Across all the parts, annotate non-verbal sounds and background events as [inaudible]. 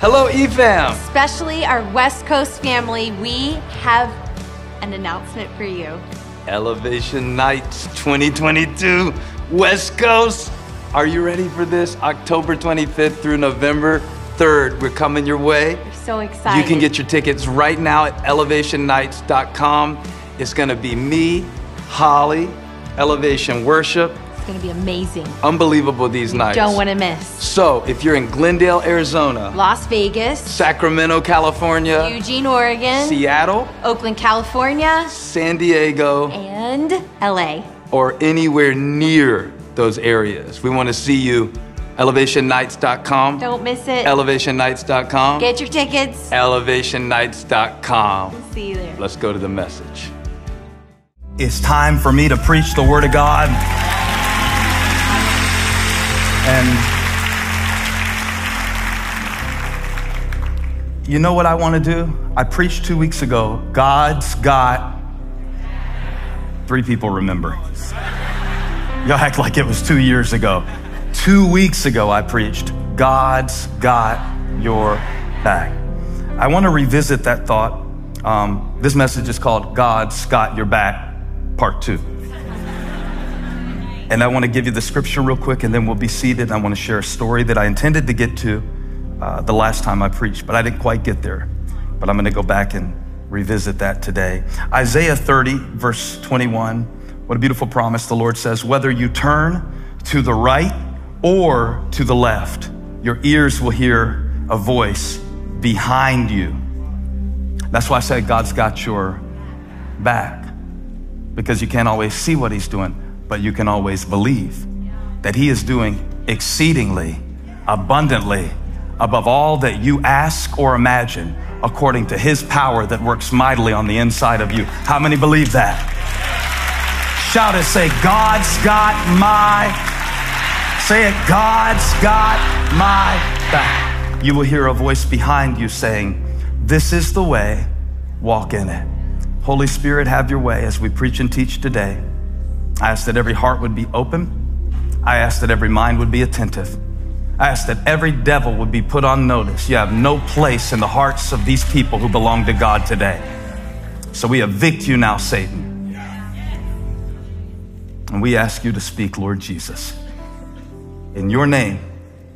Hello, EFAM. Especially our West Coast family, we have an announcement for you. Elevation Nights 2022, West Coast. Are you ready for this? October 25th through November 3rd. We're coming your way. We're so excited. You can get your tickets right now at elevationnights.com. It's going to be me, Holly, Elevation Worship. It's going to be amazing. Unbelievable these You nights. don't want to miss. So, if you're in Glendale, Arizona, Las Vegas, Sacramento, California, Eugene, Oregon, Seattle, Oakland, California, San Diego, and LA. or anywhere near those areas, we want to see you. ElevationNights.com. Don't miss it. ElevationNights.com. Get your tickets. ElevationNights.com. See you there. Let's go to the message. It's time for me to preach the Word of God. And you know what I want to do? I preached two weeks ago. God's got three people remember. Y'all act like it was two years ago. Two weeks ago, I preached, God's got your back. I want to revisit that thought. Um, this message is called God's Got Your Back, Part Two. And I want to give you the scripture real quick, and then we'll be seated. I want to share a story that I intended to get to uh, the last time I preached, but I didn't quite get there. But I'm going to go back and revisit that today. Isaiah 30, verse 21. What a beautiful promise. The Lord says, Whether you turn to the right or to the left, your ears will hear a voice behind you. That's why I say God's got your back because you can't always see what He's doing, but you can always believe that He is doing exceedingly, abundantly, above all that you ask or imagine, according to His power that works mightily on the inside of you. How many believe that? Shout it, say, God's got my, say it, God's got my back. You will hear a voice behind you saying, This is the way, walk in it. Holy Spirit, have your way as we preach and teach today. I ask that every heart would be open. I ask that every mind would be attentive. I ask that every devil would be put on notice. You have no place in the hearts of these people who belong to God today. So we evict you now, Satan. And we ask you to speak, Lord Jesus. In your name,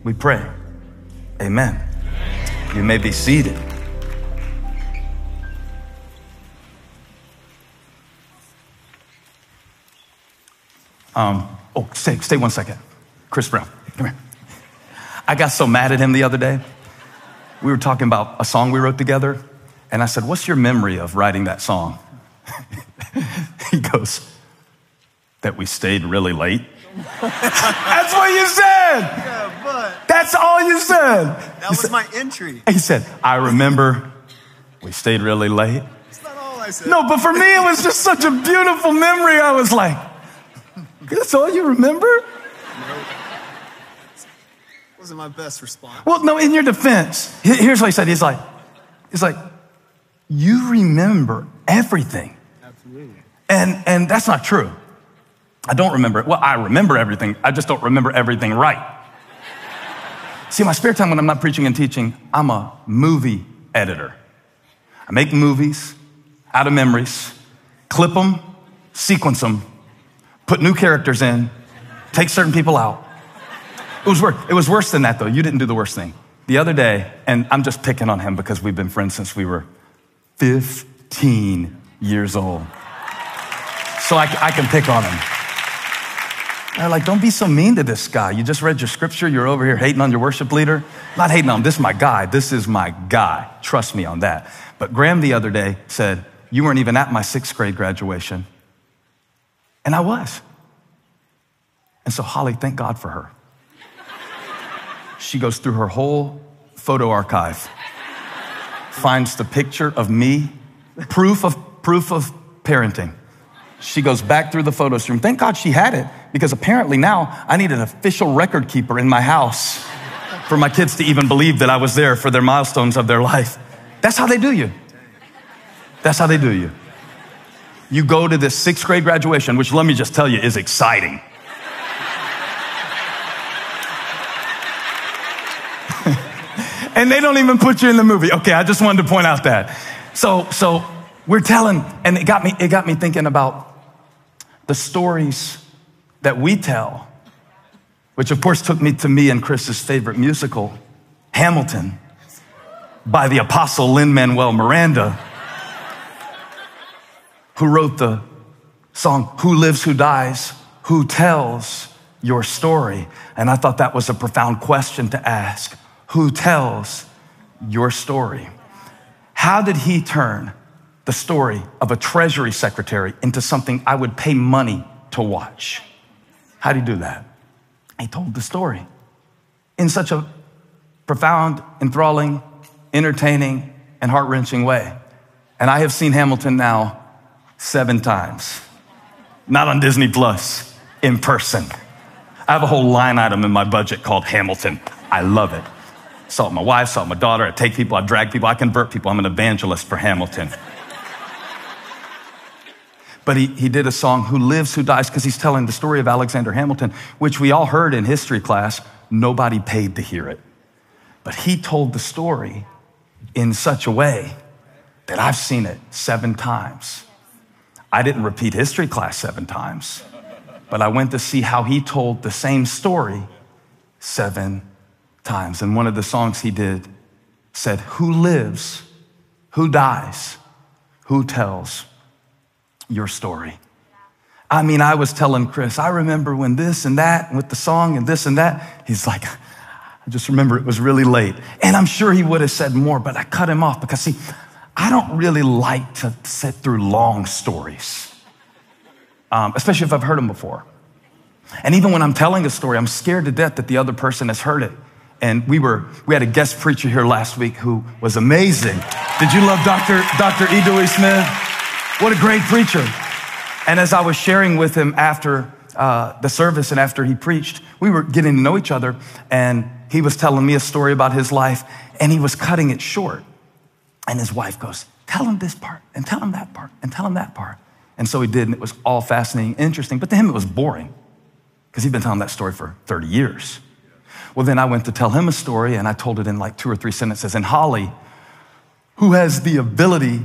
we pray. Amen. You may be seated. Um, oh, stay, stay one second. Chris Brown, come here. I got so mad at him the other day. We were talking about a song we wrote together, and I said, What's your memory of writing that song? [laughs] he goes, That we stayed really late. [laughs] That's what you said. Yeah, but That's all you said. that was my entry. He said, I remember we stayed really late. That's not all I said. No, but for me, it was just such a beautiful memory. I was like, That's all you remember? wasn't my best response. Well, no, in your defense, here's what he said. He's like, he's like, you remember everything. Absolutely. And, and that's not true. I don't remember it. Well, I remember everything. I just don't remember everything right. See, my spare time when I'm not preaching and teaching, I'm a movie editor. I make movies out of memories, clip them, sequence them, put new characters in, take certain people out. It was, worse. it was worse than that, though. You didn't do the worst thing. The other day, and I'm just picking on him because we've been friends since we were 15 years old. So I, I can pick on him. Like, don't be so mean to this guy. You just read your scripture. You're over here hating on your worship leader. Not hating on him. This is my guy. This is my guy. Trust me on that. But Graham the other day said, You weren't even at my sixth grade graduation. And I was. And so, Holly, thank God for her. She goes through her whole photo archive, finds the picture of me, proof of, proof of parenting. She goes back through the photo stream. Thank God she had it because apparently now I need an official record keeper in my house for my kids to even believe that I was there for their milestones of their life. That's how they do you. That's how they do you. You go to this sixth grade graduation, which let me just tell you is exciting. [laughs] and they don't even put you in the movie. Okay, I just wanted to point out that. So, so we're telling, and it got me, it got me thinking about the stories that we tell, which of course took me to me and Chris's favorite musical, Hamilton, by the apostle Lin Manuel Miranda, who wrote the song, Who Lives, Who Dies, Who Tells Your Story. And I thought that was a profound question to ask. Who tells your story? How did he turn the story of a treasury secretary into something I would pay money to watch? How did he do that? He told the story in such a profound, enthralling, entertaining, and heart wrenching way. And I have seen Hamilton now seven times, not on Disney Plus, in person. I have a whole line item in my budget called Hamilton. I love it. Saw it my wife, saw it my daughter. I take people, I drag people, I convert people. I'm an evangelist for Hamilton. But he, he did a song, Who Lives, Who Dies, because he's telling the story of Alexander Hamilton, which we all heard in history class. Nobody paid to hear it. But he told the story in such a way that I've seen it seven times. I didn't repeat history class seven times, but I went to see how he told the same story seven times. And one of the songs he did said, Who lives? Who dies? Who tells your story? I mean, I was telling Chris, I remember when this and that, with the song and this and that. He's like, I just remember it was really late. And I'm sure he would have said more, but I cut him off because, see, I don't really like to sit through long stories, um, especially if I've heard them before. And even when I'm telling a story, I'm scared to death that the other person has heard it. And we were, we had a guest preacher here last week who was amazing. Did you love Dr. Dr. E. Dewey Smith? What a great preacher. And as I was sharing with him after uh, the service and after he preached, we were getting to know each other. And he was telling me a story about his life and he was cutting it short. And his wife goes, Tell him this part and tell him that part and tell him that part. And so he did. And it was all fascinating, interesting. But to him, it was boring because he'd been telling that story for 30 years. Well, then I went to tell him a story and I told it in like two or three sentences. And Holly, who has the ability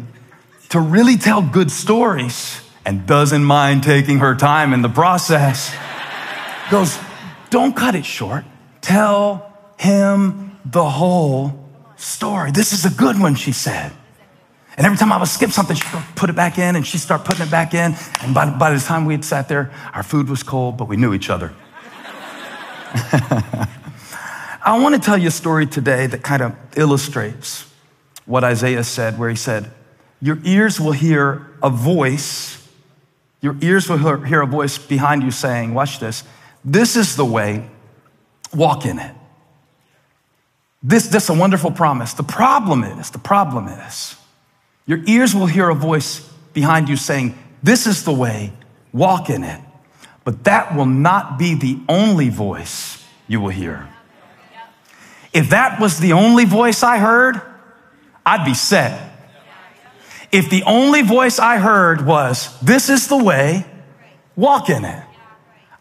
to really tell good stories and doesn't mind taking her time in the process, goes, Don't cut it short. Tell him the whole story. This is a good one, she said. And every time I would skip something, she'd put it back in and she'd start putting it back in. And by, by the time we had sat there, our food was cold, but we knew each other. [laughs] I want to tell you a story today that kind of illustrates what Isaiah said, where he said, Your ears will hear a voice, your ears will hear a voice behind you saying, Watch this, this is the way, walk in it. This, this is a wonderful promise. The problem is, the problem is, your ears will hear a voice behind you saying, This is the way, walk in it. But that will not be the only voice you will hear. If that was the only voice I heard, I'd be set. If the only voice I heard was, This is the way, walk in it,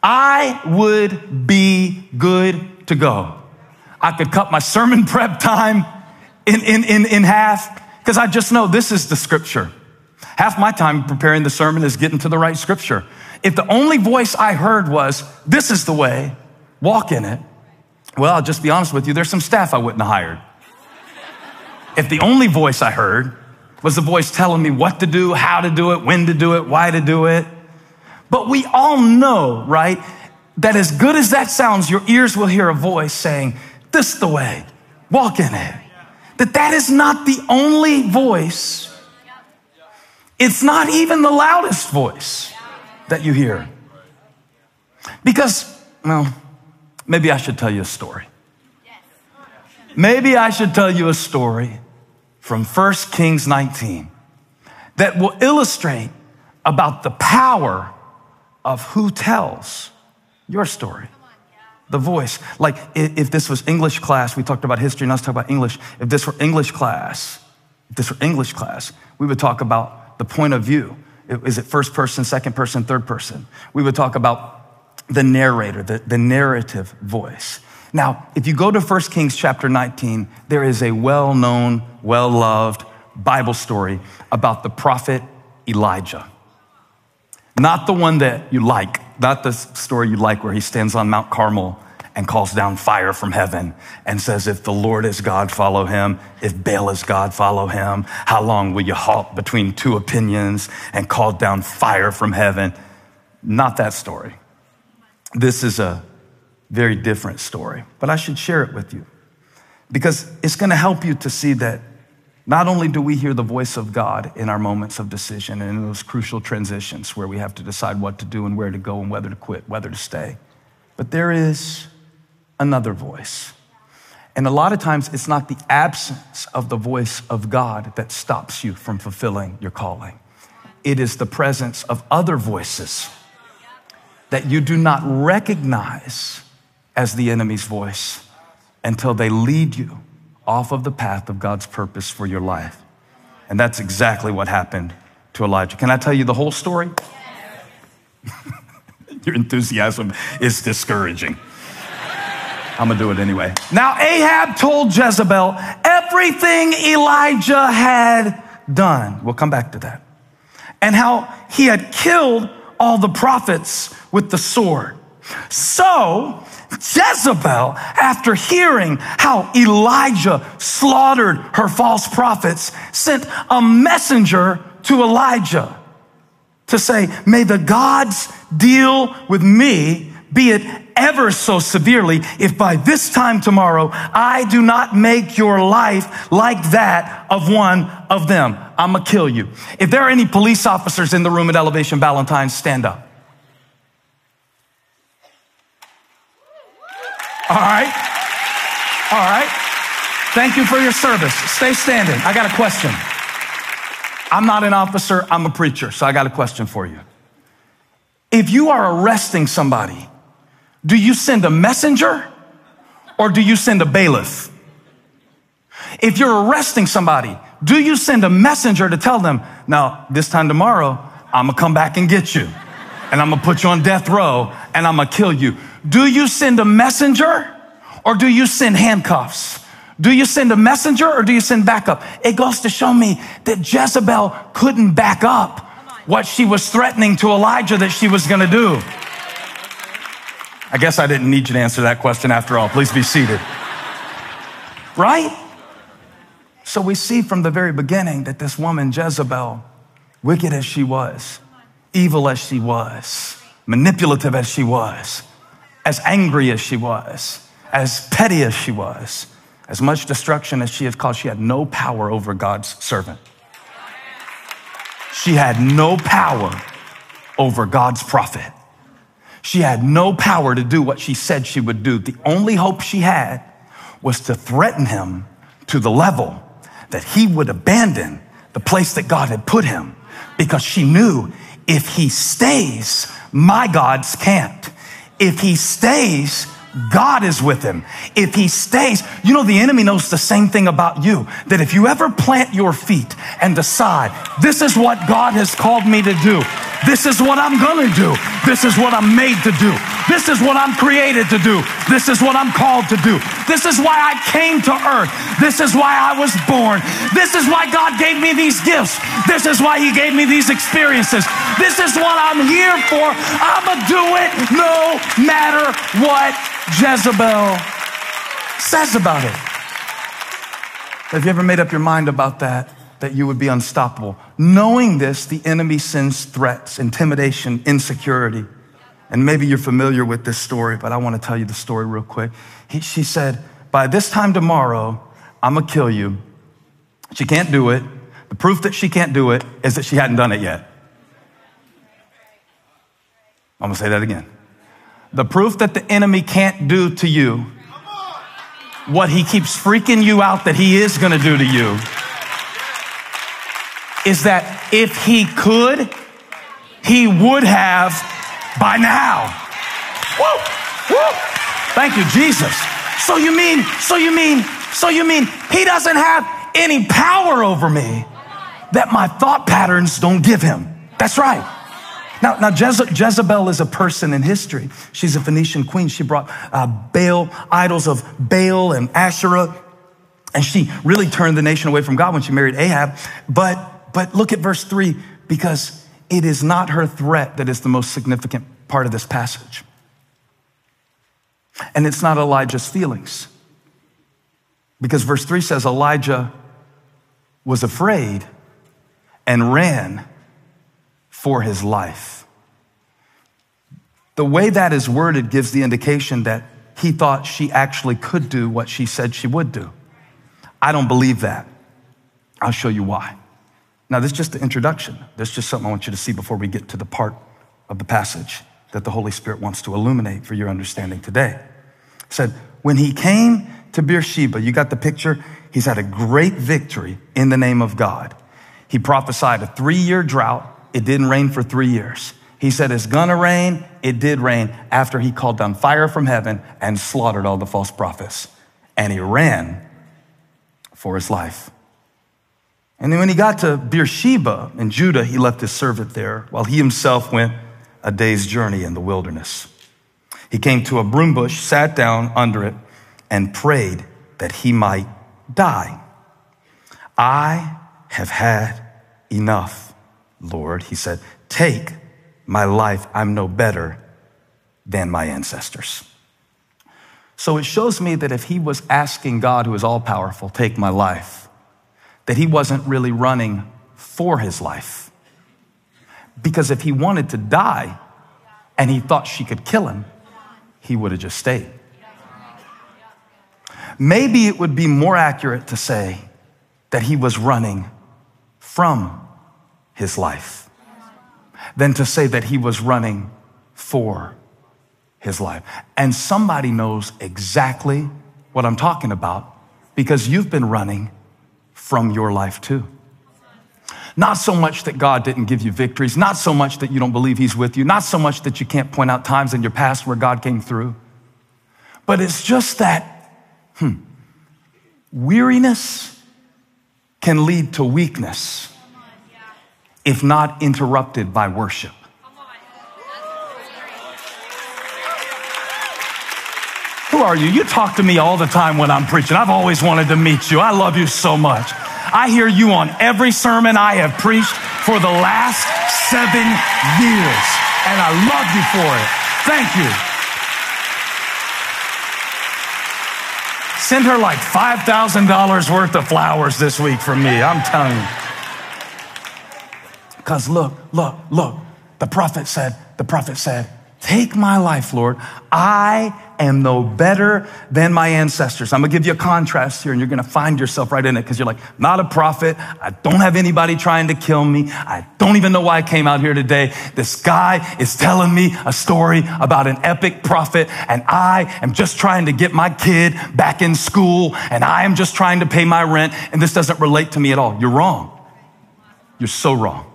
I would be good to go. I could cut my sermon [laughs] prep time in, in, in, in half because I just know this is the scripture. Half my time preparing the sermon is getting to the right scripture. If the only voice I heard was, This is the way, walk in it, well, I'll just be honest with you, there's some staff I wouldn't have hired. If the only voice I heard was the voice telling me what to do, how to do it, when to do it, why to do it. But we all know, right, that as good as that sounds, your ears will hear a voice saying, This the way, walk in it. That that is not the only voice. It's not even the loudest voice that you hear. Because, well, maybe I should tell you a story. Maybe I should tell you a story from 1 Kings 19 that will illustrate about the power of who tells your story. The voice. Like if this was English class, we talked about history, and let's talk about English. If this were English class, if this were English class, we would talk about the point of view. Is it first person, second person, third person? We would talk about the narrator, the, the narrative voice. Now, if you go to 1 Kings chapter 19, there is a well known, well loved Bible story about the prophet Elijah. Not the one that you like, not the story you like where he stands on Mount Carmel and calls down fire from heaven and says, If the Lord is God, follow him. If Baal is God, follow him. How long will you halt between two opinions and call down fire from heaven? Not that story. This is a very different story, but I should share it with you because it's going to help you to see that not only do we hear the voice of God in our moments of decision and in those crucial transitions where we have to decide what to do and where to go and whether to quit, whether to stay, but there is another voice. And a lot of times, it's not the absence of the voice of God that stops you from fulfilling your calling. It is the presence of other voices that you do not recognize as the enemy's voice until they lead you off of the path of God's purpose for your life. And that's exactly what happened to Elijah. Can I tell you the whole story? [laughs] your enthusiasm is discouraging. I'm gonna do it anyway. Now, Ahab told Jezebel everything Elijah had done. We'll come back to that. And how he had killed all the prophets with the sword. So, Jezebel, after hearing how Elijah slaughtered her false prophets, sent a messenger to Elijah to say, May the gods deal with me, be it ever so severely, if by this time tomorrow I do not make your life like that of one of them. I'm gonna kill you. If there are any police officers in the room at Elevation Ballantyne, stand up. All right. All right. Thank you for your service. Stay standing. I got a question. I'm not an officer, I'm a preacher, so I got a question for you. If you are arresting somebody, do you send a messenger or do you send a bailiff? If you're arresting somebody, do you send a messenger to tell them, now, this time tomorrow, I'm gonna come back and get you, and I'm gonna put you on death row, and I'm gonna kill you? Do you send a messenger or do you send handcuffs? Do you send a messenger or do you send backup? It goes to show me that Jezebel couldn't back up what she was threatening to Elijah that she was going to do. I guess I didn't need you to answer that question after all. Please be seated. Right? So we see from the very beginning that this woman, Jezebel, wicked as she was, evil as she was, manipulative as she was, as angry as she was, as petty as she was, as much destruction as she had caused, she had no power over God's servant. She had no power over God's prophet. She had no power to do what she said she would do. The only hope she had was to threaten him to the level that he would abandon the place that God had put him because she knew if he stays, my gods can't. If he stays, God is with him. If he stays, you know, the enemy knows the same thing about you. That if you ever plant your feet and decide, this is what God has called me to do. This is what I'm gonna do. This is what I'm made to do. This is what I'm created to do. This is what I'm called to do. This is why I came to earth. This is why I was born. This is why God gave me these gifts. This is why He gave me these experiences. This is what I'm here for. I'ma do it no matter what Jezebel says about it. Have you ever made up your mind about that? That you would be unstoppable. Knowing this, the enemy sends threats, intimidation, insecurity. And maybe you're familiar with this story, but I want to tell you the story real quick. He, she said, By this time tomorrow, I'm going to kill you. She can't do it. The proof that she can't do it is that she hadn't done it yet. I'm going to say that again. The proof that the enemy can't do to you what he keeps freaking you out that he is going to do to you is that if he could, he would have by now. Woo! Woo! Thank you, Jesus. So you mean, so you mean, so you mean he doesn't have any power over me that my thought patterns don't give him. That's right. Now, now Jeze- Jezebel is a person in history. She's a Phoenician queen. She brought uh, Baal, idols of Baal and Asherah, and she really turned the nation away from God when she married Ahab. But, but look at verse three, because it is not her threat that is the most significant part of this passage. And it's not Elijah's feelings. Because verse 3 says Elijah was afraid and ran for his life. The way that is worded gives the indication that he thought she actually could do what she said she would do. I don't believe that. I'll show you why. Now, this is just the introduction. This is just something I want you to see before we get to the part of the passage that the Holy Spirit wants to illuminate for your understanding today. It said, when he came to Beersheba, you got the picture? He's had a great victory in the name of God. He prophesied a three year drought. It didn't rain for three years. He said, It's gonna rain. It did rain after he called down fire from heaven and slaughtered all the false prophets. And he ran for his life. And then when he got to Beersheba in Judah, he left his servant there while he himself went a day's journey in the wilderness. He came to a broom bush, sat down under it, and prayed that he might die. I have had enough, Lord. He said, Take my life. I'm no better than my ancestors. So it shows me that if he was asking God, who is all powerful, take my life, that he wasn't really running for his life. Because if he wanted to die and he thought she could kill him, he would have just stayed. Maybe it would be more accurate to say that he was running from his life than to say that he was running for his life. And somebody knows exactly what I'm talking about because you've been running from your life too. Not so much that God didn't give you victories, not so much that you don't believe He's with you, not so much that you can't point out times in your past where God came through, but it's just that hmm, weariness can lead to weakness if not interrupted by worship. Who are you? You talk to me all the time when I'm preaching. I've always wanted to meet you. I love you so much. I hear you on every sermon I have preached for the last seven years, and I love you for it. Thank you. Send her like $5,000 worth of flowers this week from me. I'm telling you. Because look, look, look. The prophet said, the prophet said, Take my life, Lord. I am no better than my ancestors. I'm gonna give you a contrast here and you're gonna find yourself right in it because you're like, not a prophet. I don't have anybody trying to kill me. I don't even know why I came out here today. This guy is telling me a story about an epic prophet and I am just trying to get my kid back in school and I am just trying to pay my rent and this doesn't relate to me at all. You're wrong. You're so wrong.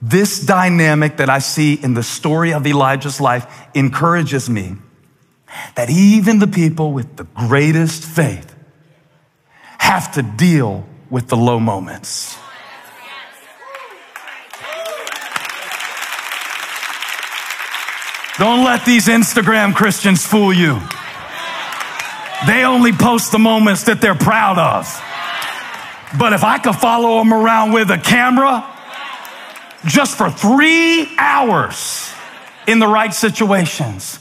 This dynamic that I see in the story of Elijah's life encourages me that even the people with the greatest faith have to deal with the low moments. Don't let these Instagram Christians fool you. They only post the moments that they're proud of. But if I could follow them around with a camera, just for three hours in the right situations,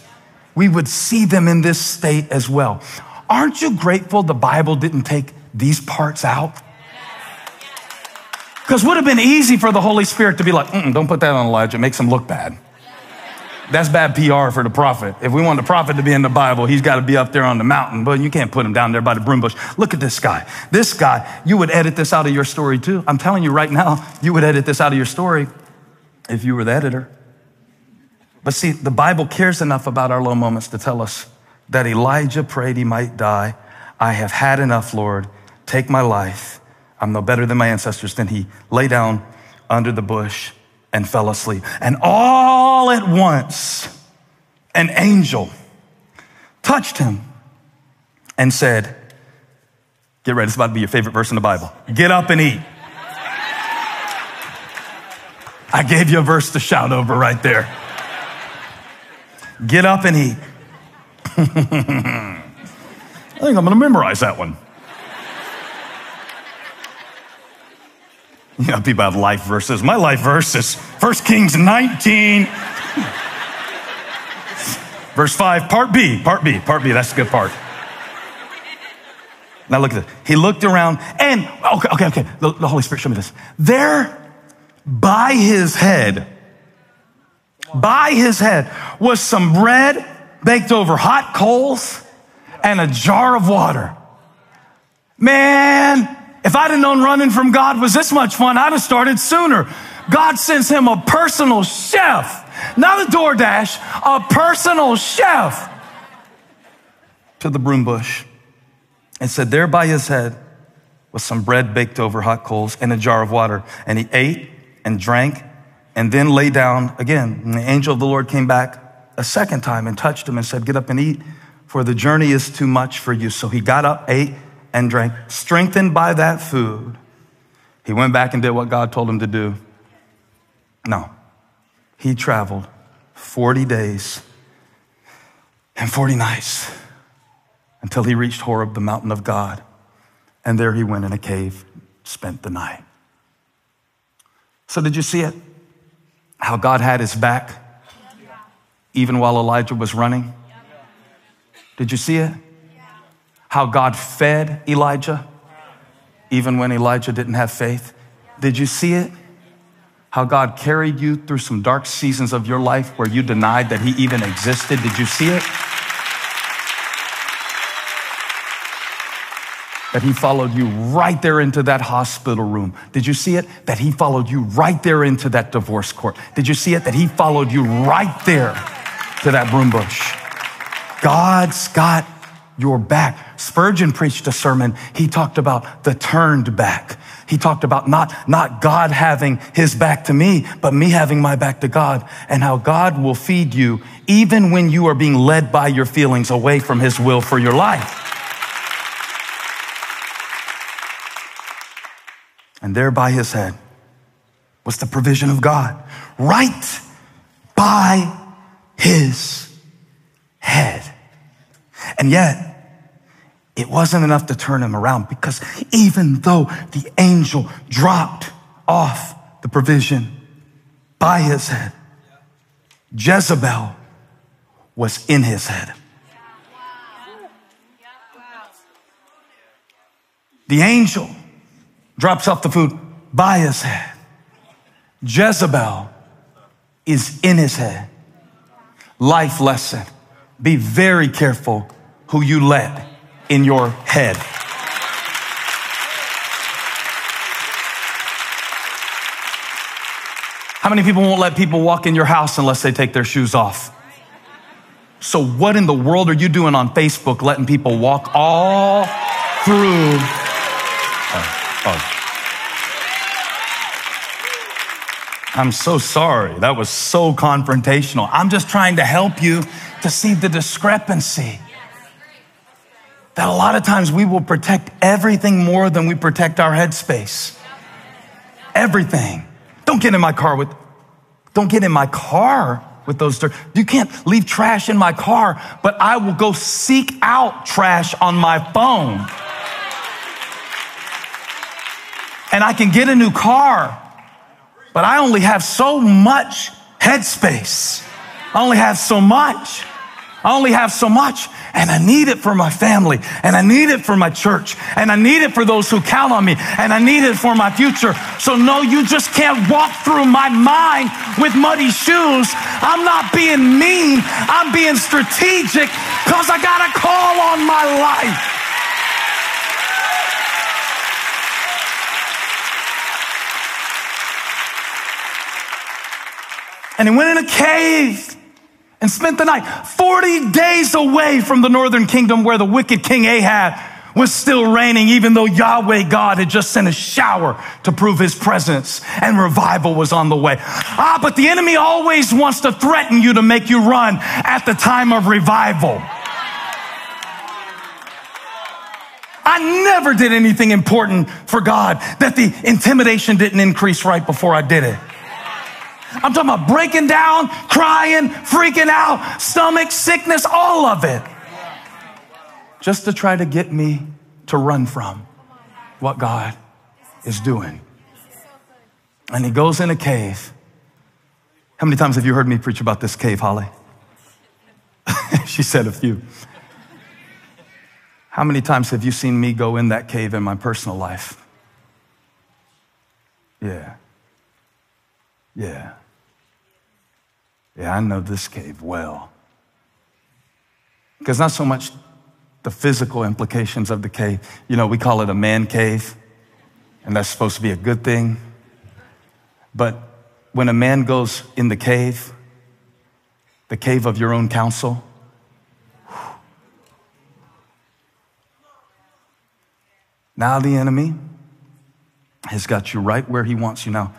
we would see them in this state as well. Aren't you grateful the Bible didn't take these parts out? Because would have been easy for the Holy Spirit to be like, don't put that on Elijah, it makes him look bad. That's bad PR for the prophet. If we want the prophet to be in the Bible, he's got to be up there on the mountain, but you can't put him down there by the broom bush. Look at this guy. This guy, you would edit this out of your story too. I'm telling you right now, you would edit this out of your story if you were the editor. But see, the Bible cares enough about our low moments to tell us that Elijah prayed he might die. I have had enough, Lord. Take my life. I'm no better than my ancestors. Then he lay down under the bush and fell asleep. And all at once, an angel touched him and said, Get ready, is about to be your favorite verse in the Bible. Get up and eat. I gave you a verse to shout over right there. Get up and eat. [laughs] I think I'm going to memorize that one. You know, people have life verses. My life verse is 1 Kings 19, verse 5, part B, part B, part B. That's a good part. Now look at this. He looked around and, okay, okay, okay. The, the Holy Spirit showed me this. There by his head, by his head was some bread baked over hot coals and a jar of water. Man, if I'd have known running from God was this much fun, I'd have started sooner. God sends him a personal chef, not a DoorDash, a personal chef to the broom bush and said, There by his head was some bread baked over hot coals and a jar of water. And he ate and drank and then lay down again. And the angel of the Lord came back a second time and touched him and said, Get up and eat, for the journey is too much for you. So he got up, ate, and drank. Strengthened by that food, he went back and did what God told him to do. No, he traveled 40 days and 40 nights until he reached Horeb, the mountain of God. And there he went in a cave, spent the night. So, did you see it? How God had his back even while Elijah was running? Did you see it? How God fed Elijah even when Elijah didn't have faith? Did you see it? How God carried you through some dark seasons of your life where you denied that He even existed? Did you see it? that he followed you right there into that hospital room. Did you see it? That he followed you right there into that divorce court. Did you see it? That he followed you right there to that broom bush. God's got your back. Spurgeon preached a sermon. He talked about the turned back. He talked about not, not God having his back to me, but me having my back to God and how God will feed you even when you are being led by your feelings away from his will for your life. And there by his head was the provision of God. Right by his head. And yet, it wasn't enough to turn him around because even though the angel dropped off the provision by his head, Jezebel was in his head. The angel drops off the food by his head. Jezebel is in his head. Life lesson. Be very careful who you let in your head. How many people won't let people walk in your house unless they take their shoes off? So, what in the world are you doing on Facebook letting people walk all through? Oh. oh. I'm so sorry. That was so confrontational. I'm just trying to help you to see the discrepancy. That a lot of times we will protect everything more than we protect our headspace. Everything. Don't get in my car with, don't get in my car with those. You can't leave trash in my car, but I will go seek out trash on my phone. And I can get a new car but I only have so much headspace. I only have so much. I only have so much and I need it for my family and I need it for my church and I need it for those who count on me and I need it for my future. So no, you just can't walk through my mind with muddy shoes. I'm not being mean. I'm being strategic because I got a call on my life. And he went in a cave and spent the night 40 days away from the northern kingdom where the wicked King Ahab was still reigning, even though Yahweh God had just sent a shower to prove his presence and revival was on the way. Ah, but the enemy always wants to threaten you to make you run at the time of revival. I never did anything important for God that the intimidation didn't increase right before I did it. I'm talking about breaking down, crying, freaking out, stomach sickness, all of it. Just to try to get me to run from what God is doing. And he goes in a cave. How many times have you heard me preach about this cave, Holly? [laughs] she said a few. How many times have you seen me go in that cave in my personal life? Yeah. Yeah. Yeah, I know this cave well. Because not so much the physical implications of the cave. You know, we call it a man cave, and that's supposed to be a good thing. But when a man goes in the cave, the cave of your own counsel, now the enemy has got you right where he wants you now.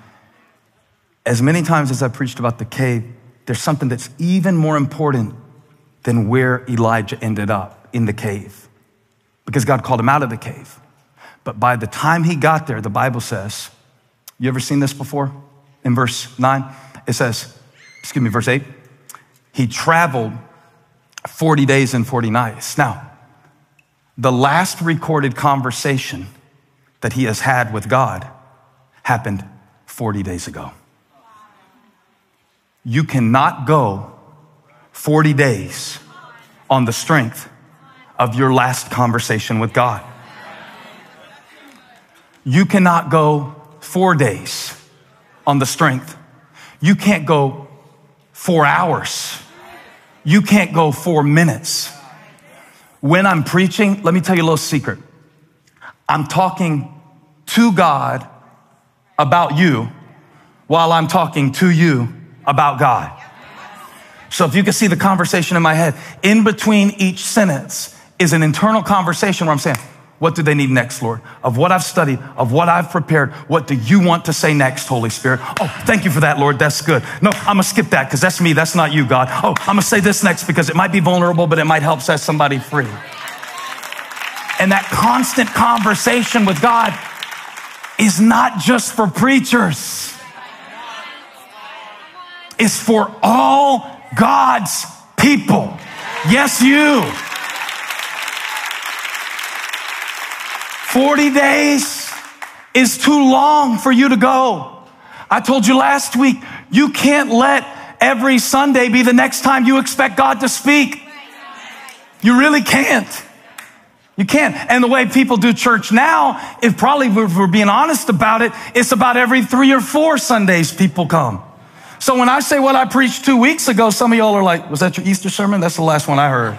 As many times as I've preached about the cave, there's something that's even more important than where Elijah ended up in the cave because God called him out of the cave. But by the time he got there, the Bible says, you ever seen this before? In verse 9, it says, excuse me, verse 8, he traveled 40 days and 40 nights. Now, the last recorded conversation that he has had with God happened 40 days ago. You cannot go 40 days on the strength of your last conversation with God. You cannot go four days on the strength. You can't go four hours. You can't go four minutes. When I'm preaching, let me tell you a little secret. I'm talking to God about you while I'm talking to you about God. So if you can see the conversation in my head, in between each sentence is an internal conversation where I'm saying, what do they need next, Lord? Of what I've studied, of what I've prepared, what do you want to say next, Holy Spirit? Oh, thank you for that, Lord. That's good. No, I'm gonna skip that because that's me. That's not you, God. Oh, I'm gonna say this next because it might be vulnerable, but it might help set somebody free. And that constant conversation with God is not just for preachers. It's for all God's people. Yes, you. 40 days is too long for you to go. I told you last week, you can't let every Sunday be the next time you expect God to speak. You really can't. You can't. And the way people do church now, if probably if we're being honest about it, it's about every three or four Sundays people come. So when I say what I preached two weeks ago, some of y'all are like, was that your Easter sermon? That's the last one I heard.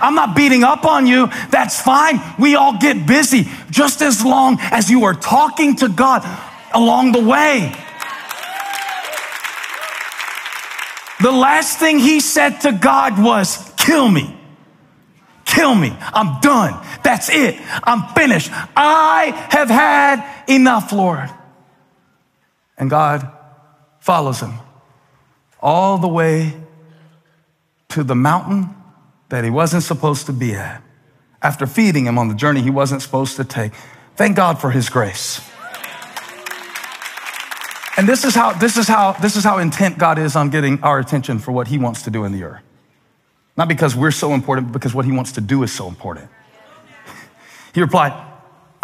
I'm not beating up on you. That's fine. We all get busy just as long as you are talking to God along the way. The last thing he said to God was, kill me. Kill me. I'm done. That's it. I'm finished. I have had enough, Lord. And God follows him all the way to the mountain that he wasn't supposed to be at after feeding him on the journey he wasn't supposed to take. Thank God for his grace. And this is how this is how this is how intent God is on getting our attention for what he wants to do in the earth. Not because we're so important, but because what he wants to do is so important. He replied,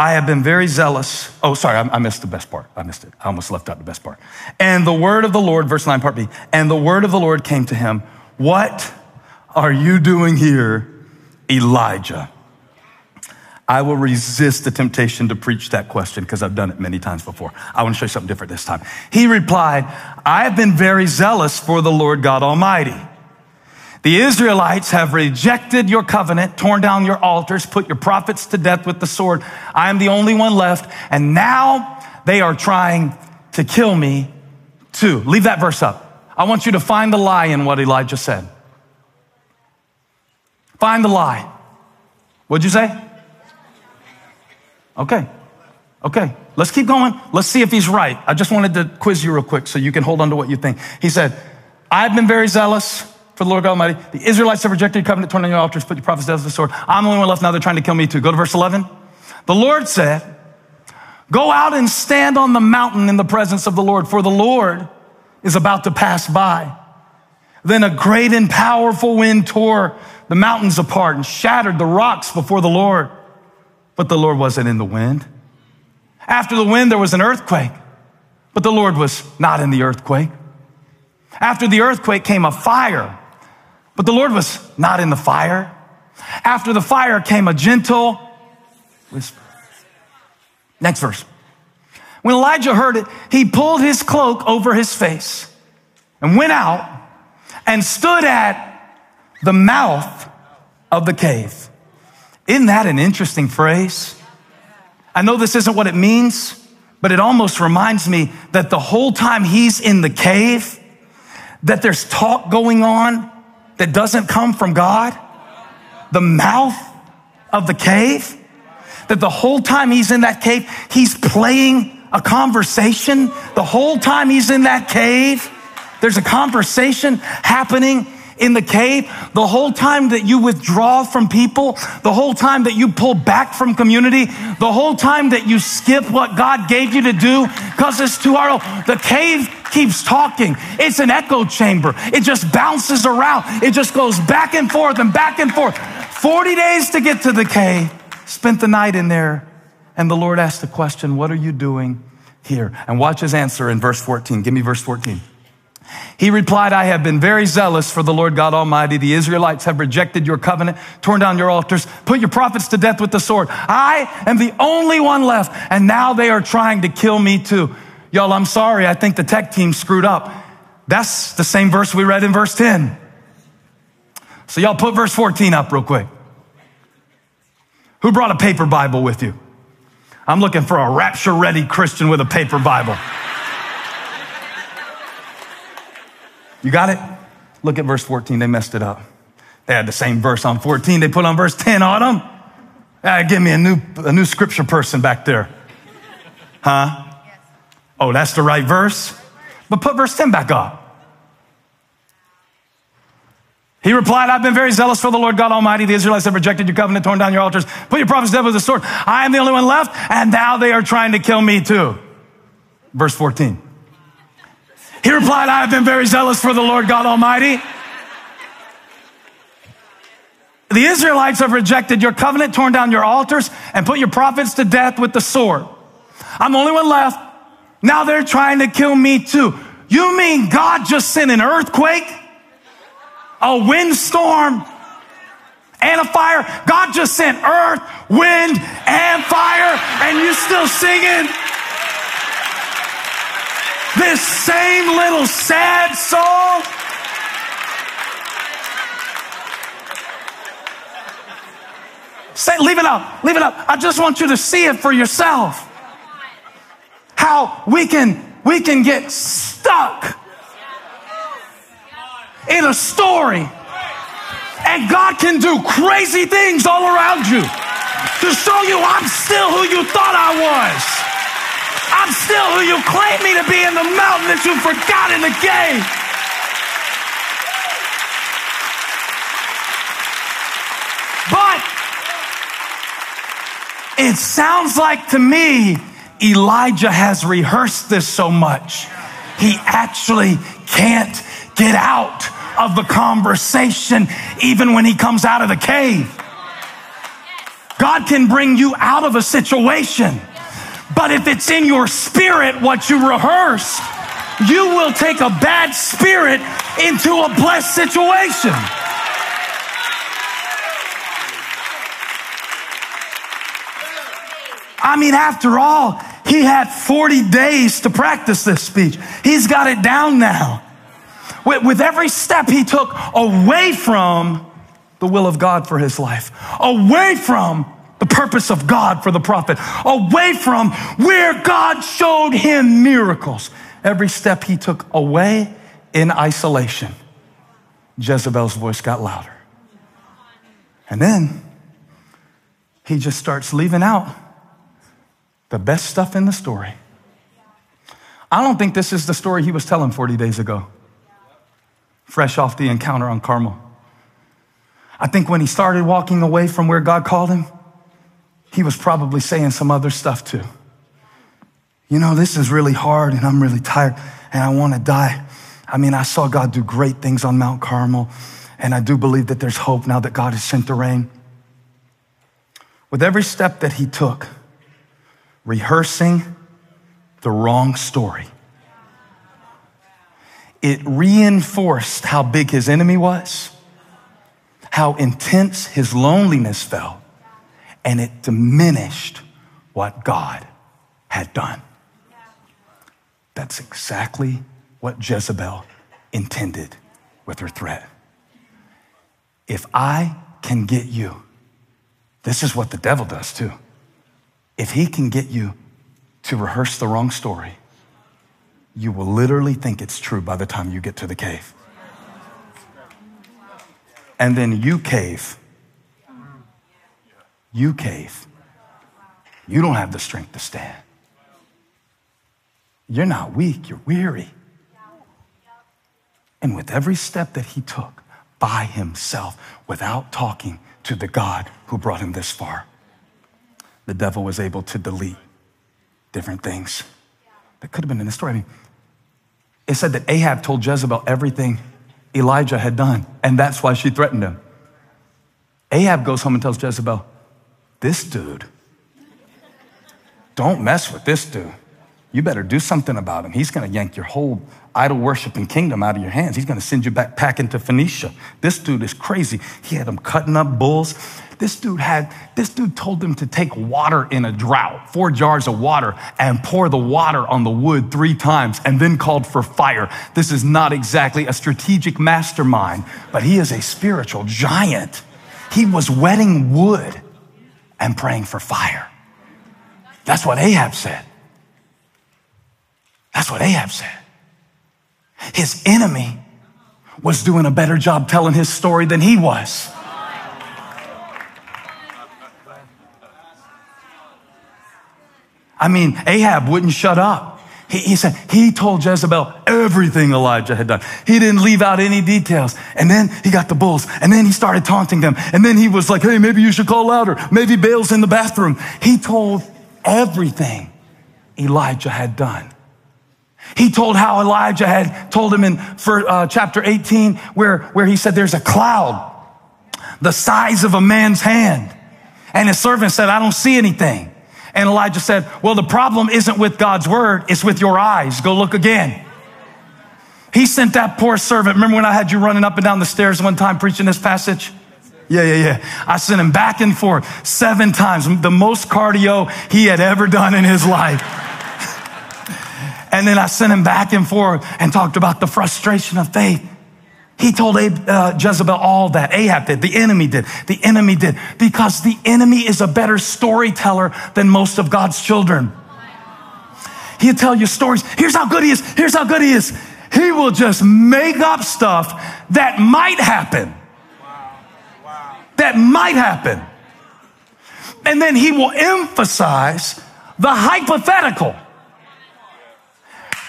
I have been very zealous. Oh, sorry, I, I, missed the best part. I missed it. I almost left out the best part. And the word of the Lord, verse 9, part B, and the word of the Lord came to him. What are you doing here, Elijah? I will resist the temptation to preach that question because I've done it many times before. I want to show you something different this time. He replied, I have been very zealous for the Lord God Almighty. The Israelites have rejected your covenant, torn down your altars, put your prophets to death with the sword. I am the only one left. And now they are trying to kill me too. Leave that verse up. I want you to find the lie in what Elijah said. Find the lie. What'd you say? Okay. Okay. Let's keep going. Let's see if he's right. I just wanted to quiz you real quick so you can hold on to what you think. He said, I've been very zealous for the Lord God Almighty. The Israelites have rejected your covenant, torn down your altars, put your prophets down with the sword. I'm the only one left now. They're trying to kill me too. Go to verse 11. The Lord said, Go out and stand on the mountain in the presence of the Lord, for the Lord is about to pass by. Then a great and powerful wind tore the mountains apart and shattered the rocks before the Lord. But the Lord wasn't in the wind. After the wind, there was an earthquake, but the Lord was not in the earthquake. After the earthquake came a fire, but the Lord was not in the fire. After the fire came a gentle whisper. Next verse. When Elijah heard it, he pulled his cloak over his face and went out and stood at the mouth of the cave. Isn't that an interesting phrase? I know this isn't what it means, but it almost reminds me that the whole time he's in the cave, that there's talk going on that doesn't come from God. The mouth of the cave, that the whole time he's in that cave, he's playing a conversation. The whole time he's in that cave, there's a conversation happening in the cave, the whole time that you withdraw from people, the whole time that you pull back from community, the whole time that you skip what God gave you to do because it's too hard, the cave keeps talking. It's an echo chamber. It just bounces around. It just goes back and forth and back and forth. 40 days to get to the cave. Spent the night in there. And the Lord asked the question, What are you doing here? And watch his answer in verse 14. Give me verse 14. He replied, I have been very zealous for the Lord God Almighty. The Israelites have rejected your covenant, torn down your altars, put your prophets to death with the sword. I am the only one left, and now they are trying to kill me too. Y'all, I'm sorry. I think the tech team screwed up. That's the same verse we read in verse 10. So y'all put verse 14 up real quick. Who brought a paper Bible with you? I'm looking for a rapture ready Christian with a paper Bible. You got it? Look at verse 14. They messed it up. They had the same verse on 14. They put on verse 10 on them. Ah, give me a new, a new scripture person back there. Huh? Oh, that's the right verse? But put verse 10 back up. He replied, I've been very zealous for the Lord God Almighty. The Israelites have rejected your covenant, torn down your altars, put your prophets dead with the sword. I am the only one left, and now they are trying to kill me too. Verse 14. He replied, I have been very zealous for the Lord God Almighty. The Israelites have rejected your covenant, torn down your altars, and put your prophets to death with the sword. I'm the only one left. Now they're trying to kill me too. You mean God just sent an earthquake, a windstorm, and a fire? God just sent earth, wind, and fire, and you're still singing? This same little sad soul. Say, leave it up, leave it up. I just want you to see it for yourself. How we can we can get stuck in a story, and God can do crazy things all around you to show you I'm still who you thought I was. I'm still who you claim me to be in the mountain you forgot in the game. But it sounds like to me Elijah has rehearsed this so much, he actually can't get out of the conversation even when he comes out of the cave. God can bring you out of a situation but if it's in your spirit what you rehearsed, you will take a bad spirit into a blessed situation. I mean, after all, he had 40 days to practice this speech. He's got it down now. With, with, every step he took away from the will of God for his life, away from the purpose of God for the prophet, away from where God showed him miracles. Every step he took away in isolation, Jezebel's voice got louder. And then he just starts leaving out the best stuff in the story. I don't think this is the story he was telling 40 days ago, fresh off the encounter on Carmel. I think when he started walking away from where God called him, he was probably saying some other stuff too. You know, this is really hard and I'm really tired and I want to die. I mean, I saw God do great things on Mount Carmel, and I do believe that there's hope now that God has sent the rain. With every step that he took, rehearsing the wrong story, it reinforced how big his enemy was, how intense his loneliness felt, and it diminished what God had done. That's exactly what Jezebel intended with her threat. If I can get you, this is what the devil does too. If he can get you to rehearse the wrong story, you will literally think it's true by the time you get to the cave. And then you cave. You cave. You don't have the strength to stand. You're not weak, you're weary. And with every step that he took by himself, without talking to the God who brought him this far, the devil was able to delete different things that could have been in the story. I mean, it said that Ahab told Jezebel everything Elijah had done, and that's why she threatened him. Ahab goes home and tells Jezebel, This dude, don't mess with this dude. You better do something about him. He's going to yank your whole idol worshiping kingdom out of your hands. He's going to send you back packing to Phoenicia. This dude is crazy. He had them cutting up bulls. This dude had, this dude told them to take water in a drought, four jars of water, and pour the water on the wood three times, and then called for fire. This is not exactly a strategic mastermind, but he is a spiritual giant. He was wetting wood and praying for fire. That's what Ahab said. That's what Ahab said. His enemy was doing a better job telling his story than he was. I mean, Ahab wouldn't shut up. He, he, said, he told Jezebel everything Elijah had done. He didn't leave out any details. And then he got the bulls and then he started taunting them. And then he was like, hey, maybe you should call louder. Maybe Baal's in the bathroom. He told everything Elijah had done. He told how Elijah had told him in uh, chapter 18 where, where he said there's a cloud the size of a man's hand. And his servant said, I don't see anything. And Elijah said, well, the problem isn't with God's word. It's with your eyes. Go look again. He sent that poor servant. Remember when I had you running up and down the stairs one time preaching this passage? Yeah, yeah, yeah. I sent him back and forth seven times, the most cardio he had ever done in his life. And then I sent him back and forth and talked about the frustration of faith. He told uh, Jezebel all that. Ahab did. The enemy did. The enemy did. Because the enemy is a better storyteller than most of God's children. He'll tell you stories. Here's how good he is. Here's how good he is. He will just make up stuff that might happen. Wow. That might happen. And then he will emphasize the hypothetical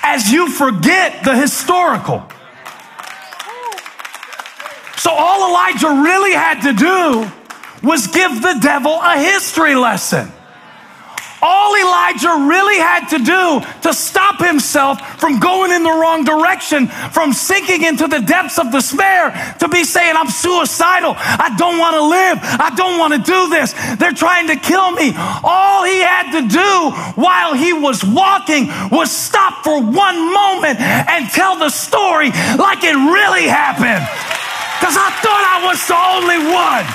as you forget the historical. So all Elijah really had to do was give the devil a history lesson. All Elijah really had to do to stop himself from going in the wrong direction, from sinking into the depths of despair, to be saying, I'm suicidal. I don't want to live. I don't want to do this. They're trying to kill me. All he had to do while he was walking was stop for one moment and tell the story like it really happened. Because I thought I was the only one.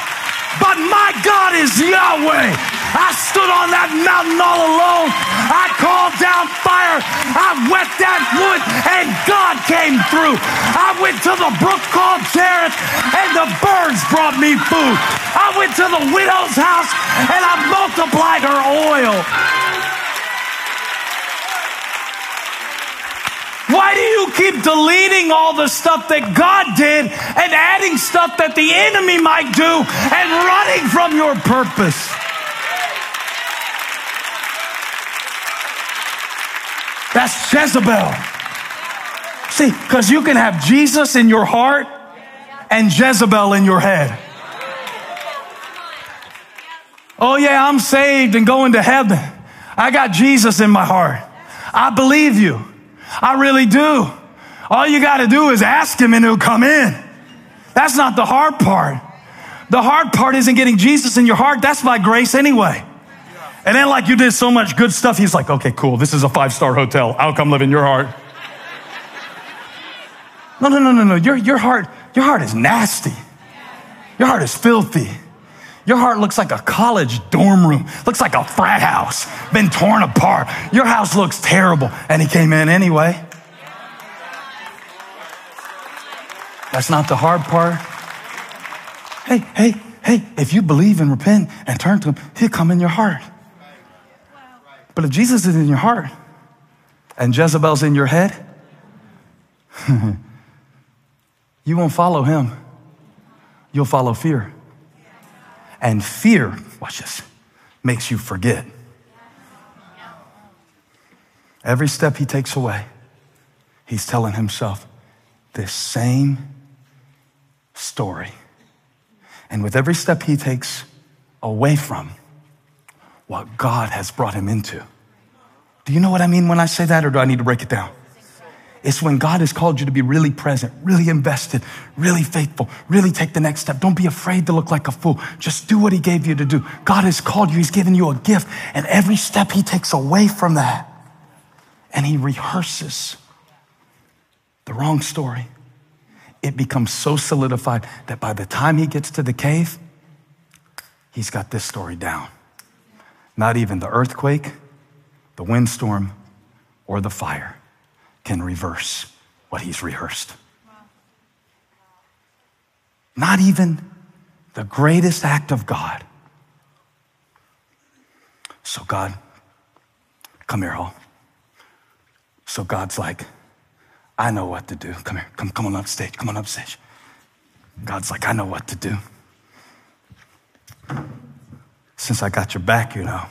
But my God is Yahweh. I stood on that mountain all alone. I called down fire. I wet that wood, and God came through. I went to the brook called Cherith, and the birds brought me food. I went to the widow's house, and I multiplied her oil. Why do you keep deleting all the stuff that God did and adding stuff that the enemy might do and running from your purpose? That's Jezebel. See, because you can have Jesus in your heart and Jezebel in your head. Oh, yeah, I'm saved and going to heaven. I got Jesus in my heart. I believe you. I really do. All you got to do is ask him and he'll come in. That's not the hard part. The hard part isn't getting Jesus in your heart. That's by grace anyway. And then, like you did so much good stuff, he's like, okay, cool. This is a five star hotel. I'll come live in your heart. No, no, no, no, no. Your, your heart, your heart is nasty. Your heart is filthy. Your heart looks like a college dorm room, looks like a frat house, been torn apart. Your house looks terrible. And he came in anyway. That's not the hard part. Hey, hey, hey, if you believe and repent and turn to him, he'll come in your heart. But if Jesus is in your heart and Jezebel's in your head, [laughs] you won't follow him. You'll follow fear. And fear, watch this, makes you forget. Every step he takes away, he's telling himself this same story. And with every step he takes away from what God has brought him into. Do you know what I mean when I say that, or do I need to break it down? It's when God has called you to be really present, really invested, really faithful, really take the next step. Don't be afraid to look like a fool. Just do what He gave you to do. God has called you, He's given you a gift, and every step He takes away from that, and He rehearses the wrong story, it becomes so solidified that by the time He gets to the cave, He's got this story down. Not even the earthquake, the windstorm, or the fire can reverse what he's rehearsed. Not even the greatest act of God. So, God, come here, Hall. So, God's like, I know what to do. Come here, come, come on up stage, come on up stage. God's like, I know what to do. Since I got your back, you know,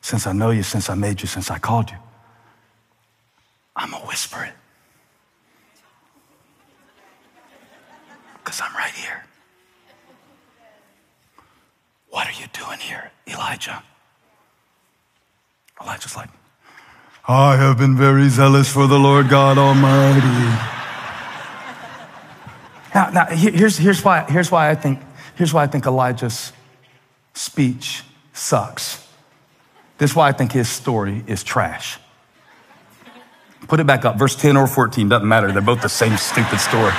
since I know you, since I made you, since I called you, I'm going to whisper it. Because I'm right here. What are you doing here, Elijah? Elijah's like, I have been very zealous for the Lord God Almighty. Now, now here's, here's, why, here's, why I think, here's why I think Elijah's speech sucks. This is why I think his story is trash. Put it back up, verse 10 or 14, doesn't matter. They're both the same stupid story.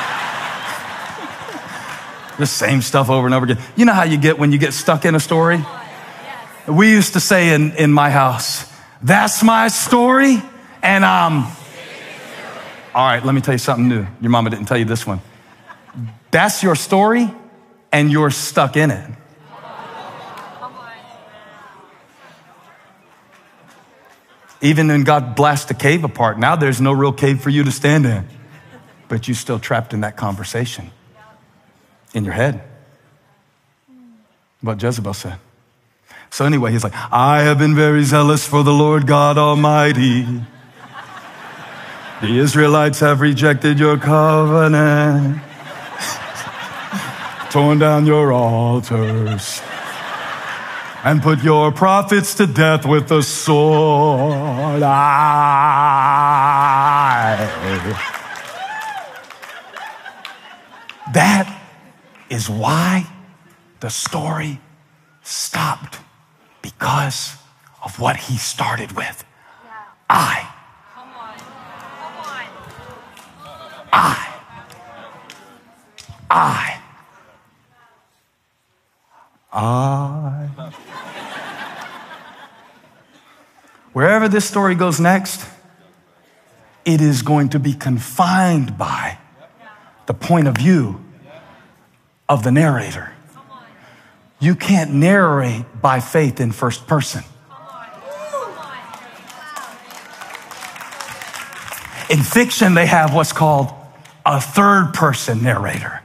the same stuff over and over again. You know how you get when you get stuck in a story? We used to say in, in my house, that's my story, and um, all right, let me tell you something new. Your mama didn't tell you this one. That's your story, and you're stuck in it. Even when God blasts the cave apart, now there's no real cave for you to stand in. But you're still trapped in that conversation in your head. What Jezebel said. So, anyway, he's like, I have been very zealous for the Lord God Almighty. The Israelites have rejected your covenant, torn down your altars and put your prophets to death with the sword. I. That is why the story stopped because of what he started with. I. I. I. I. Wherever this story goes next, it is going to be confined by the point of view of the narrator. You can't narrate by faith in first person. In fiction, they have what's called a third person narrator.